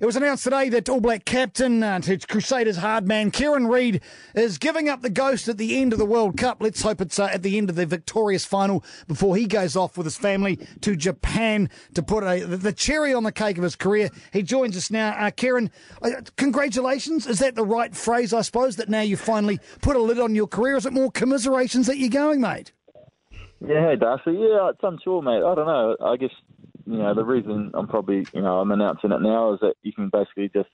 It was announced today that All Black captain and uh, Crusaders hard man Kieran Read is giving up the ghost at the end of the World Cup. Let's hope it's uh, at the end of the victorious final before he goes off with his family to Japan to put a, the cherry on the cake of his career. He joins us now. Uh, Kieran, uh, congratulations. Is that the right phrase, I suppose, that now you finally put a lid on your career? Is it more commiserations that you're going, mate? Yeah, Darcy. Yeah, it's unsure, mate. I don't know. I guess you know, the reason I'm probably, you know, I'm announcing it now is that you can basically just,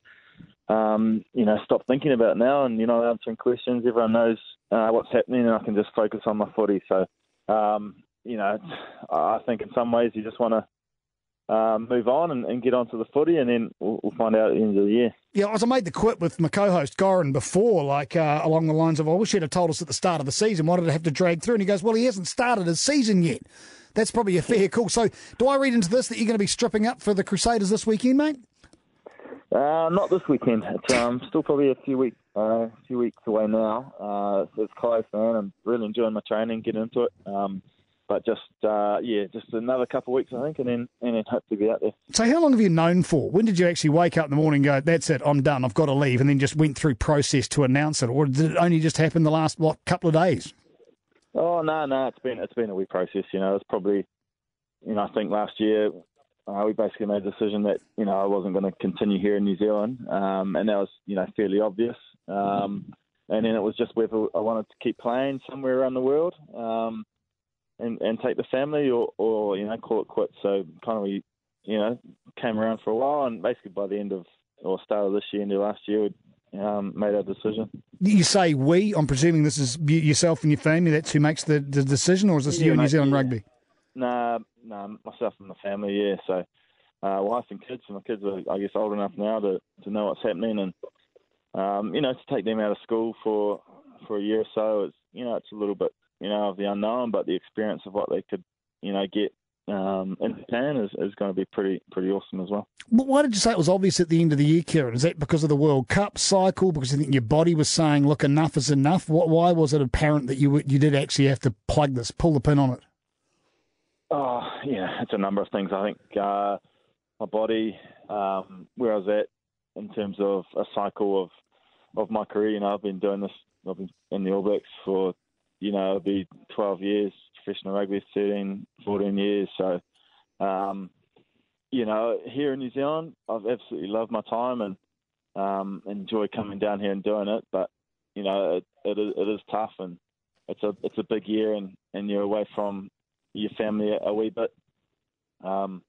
um, you know, stop thinking about it now and, you know, answering questions. Everyone knows uh, what's happening and I can just focus on my footy. So, um, you know, I think in some ways you just want to um, move on and, and, get onto the footy, and then we'll, we'll, find out at the end of the year. Yeah, as I made the quip with my co-host Goran before, like uh, along the lines of, "I wish he'd have told us at the start of the season. Why did it have to drag through?" And he goes, "Well, he hasn't started his season yet." That's probably a fair call. So, do I read into this that you're going to be stripping up for the Crusaders this weekend, mate? Uh, not this weekend. It's um, still probably a few weeks, uh, few weeks away now. Uh, so it's close, man. I'm really enjoying my training, getting into it. Um, but just uh, yeah, just another couple of weeks, I think, and then and then hopefully be out there. So, how long have you known for? When did you actually wake up in the morning and go, "That's it, I'm done, I've got to leave," and then just went through process to announce it, or did it only just happen the last what couple of days? Oh no, no, it's been it's been a wee process. You know, it's probably, you know, I think last year uh, we basically made a decision that you know I wasn't going to continue here in New Zealand, um, and that was you know fairly obvious. Um, and then it was just whether I wanted to keep playing somewhere around the world, um, and and take the family, or or you know call it quits. So kind of we, you know, came around for a while, and basically by the end of or start of this year into last year, um, made our decision. You say we. I'm presuming this is yourself and your family. That's who makes the, the decision, or is this yeah, you and New Zealand yeah. Rugby? Nah, nah, myself and the family. Yeah, so uh, wife and kids. And my kids are, I guess, old enough now to to know what's happening, and um, you know, to take them out of school for for a year or so. It's you know, it's a little bit you know of the unknown, but the experience of what they could you know get um, in Japan is, is going to be pretty pretty awesome as well. But why did you say it was obvious at the end of the year, Kieran? Is that because of the World Cup cycle? Because you think your body was saying, "Look, enough is enough." Why was it apparent that you you did actually have to plug this, pull the pin on it? Oh, yeah, it's a number of things. I think uh, my body, um, where I was at in terms of a cycle of of my career. You know, I've been doing this. I've been in the All Blacks for you know, it'll be 12 years professional rugby, 13, 14 years. So, um, you know, here in New Zealand, I've absolutely loved my time and um, enjoy coming down here and doing it. But you know, it, it, is, it is tough and it's a it's a big year and, and you're away from your family a, a wee bit. Um,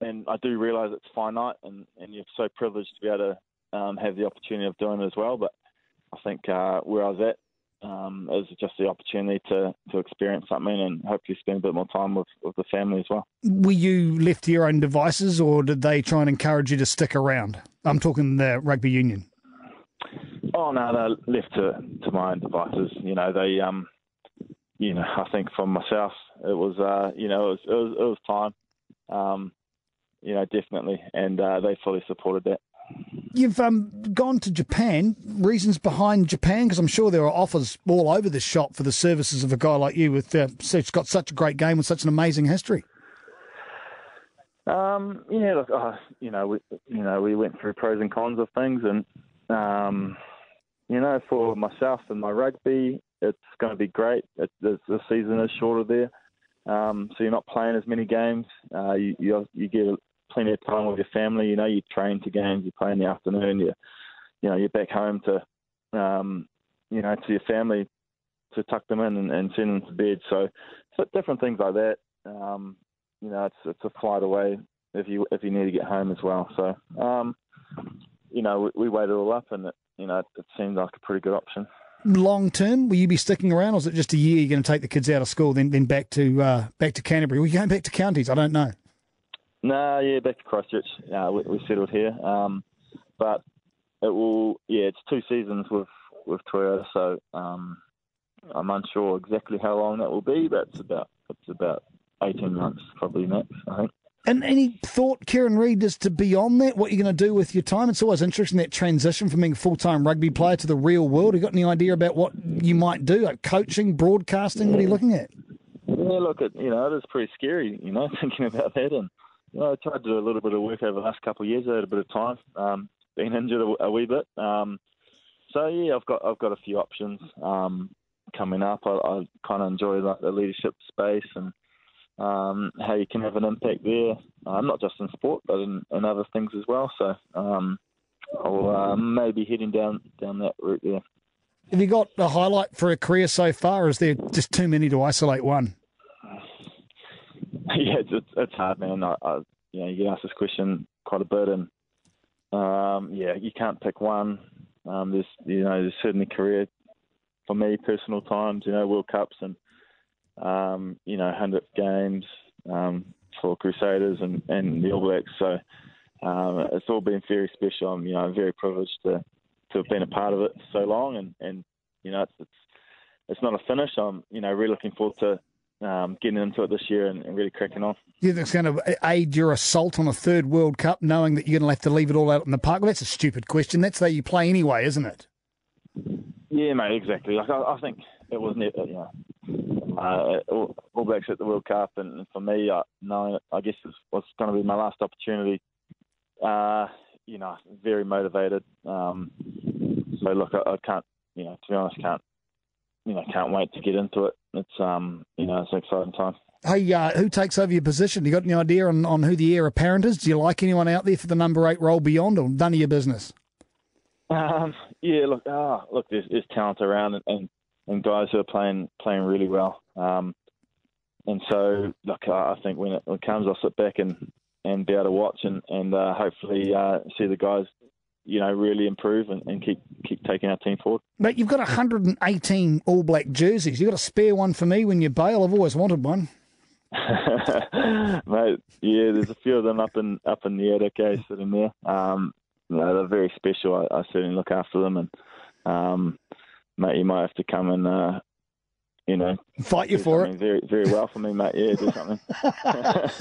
and I do realise it's finite and, and you're so privileged to be able to um, have the opportunity of doing it as well. But I think uh, where I was at um, is just the opportunity to, to experience something and hopefully spend a bit more time with, with the family as well. Were you left to your own devices or did they try and encourage you to stick around? I'm talking the rugby union. Oh no, they're left to, to my own devices. You know, they um you know, I think for myself it was uh, you know, it was it was, it was time. Um, you know, definitely and uh, they fully supported that. You've um, gone to Japan. Reasons behind Japan? Because I'm sure there are offers all over the shop for the services of a guy like you, with uh, has got such a great game with such an amazing history. Um, yeah, look, uh, you know, we, you know, we went through pros and cons of things, and um, you know, for myself and my rugby, it's going to be great. It, the, the season is shorter there, um, so you're not playing as many games. Uh, you, you you get plenty of time with your family. You know, you train to games, you play in the afternoon, you you know, you're back home to um, you know, to your family to tuck them in and, and send them to bed. So, so different things like that. Um, you know, it's it's a flight away if you if you need to get home as well. So, um, you know, we, we weighed it all up, and it, you know, it, it seemed like a pretty good option. Long term, will you be sticking around, or is it just a year? You're going to take the kids out of school, then then back to uh, back to Canterbury? Are you going back to counties? I don't know. No, yeah, back to Christchurch. Uh, we, we settled here, um, but it will. Yeah, it's two seasons with with Toyota, so um, I'm unsure exactly how long that will be, but it's about it's about 18 months probably max, I think. And any thought, Kieran Read, as to beyond that, what you're going to do with your time? It's always interesting that transition from being a full time rugby player to the real world. Have you got any idea about what you might do, like coaching, broadcasting? What are you looking at? Yeah, look, it you know it is pretty scary, you know, thinking about that and know, I tried to do a little bit of work over the last couple of years. I had a bit of time, um, been injured a, a wee bit. Um, so yeah, I've got I've got a few options um, coming up. I, I kind of enjoy like the leadership space and um, how you can have an impact there, uh, not just in sport but in, in other things as well. So um, I'll uh, maybe heading down down that route there. Have you got a highlight for a career so far? Is there just too many to isolate one? yeah, it's, it's hard, man. I, I, you know, you get asked this question quite a bit, and um, yeah, you can't pick one. Um, there's, you know, there's certainly career for me, personal times, you know, World Cups and um, you know, hundredth games um, for Crusaders and, and the All Blacks. So um, it's all been very special. I'm, you know, very privileged to to have been a part of it so long, and and you know, it's it's, it's not a finish. I'm, you know, really looking forward to um, getting into it this year and, and really cracking on. You think it's going to aid your assault on a third World Cup, knowing that you're going to have to leave it all out in the park? Well, that's a stupid question. That's how you play anyway, isn't it? Yeah, mate, exactly. Like I, I think it was, you know, uh, all, all Blacks at the World Cup, and for me, uh, knowing I guess it was going to be my last opportunity. Uh, you know, very motivated. Um, so look, I, I can't, you know, to be honest, can't you know, can't wait to get into it. It's um, you know, it's an exciting time. Hey, uh, who takes over your position? You got any idea on, on who the heir apparent is? Do you like anyone out there for the number eight role beyond, or none of your business? Um, yeah, look, ah, look, there's, there's talent around, and, and, and guys who are playing playing really well. Um, and so, look, I think when it, when it comes, I'll sit back and, and be able to watch and and uh, hopefully uh, see the guys you know, really improve and, and, keep keep taking our team forward. But you've got 118 All Black jerseys. You've got a spare one for me when you bail. I've always wanted one. Mate, yeah, there's a few of them up in up in the attic, eh, sitting there. Um, know, they're very special. I, I, certainly look after them, and um, mate, you might have to come and uh, you know, fight you for it. Very, very well for me, mate. Yeah, do something.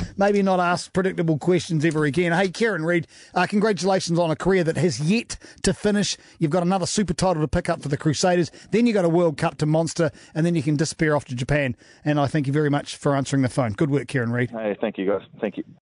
Maybe not ask predictable questions ever again. Hey, Kieran Read, uh, congratulations on a career that has yet to finish. You've got another super title to pick up for the Crusaders. Then you got a World Cup to Monster, and then you can disappear off to Japan. And I thank you very much for answering the phone. Good work, Kieran Read. Hey, thank you, guys. Thank you.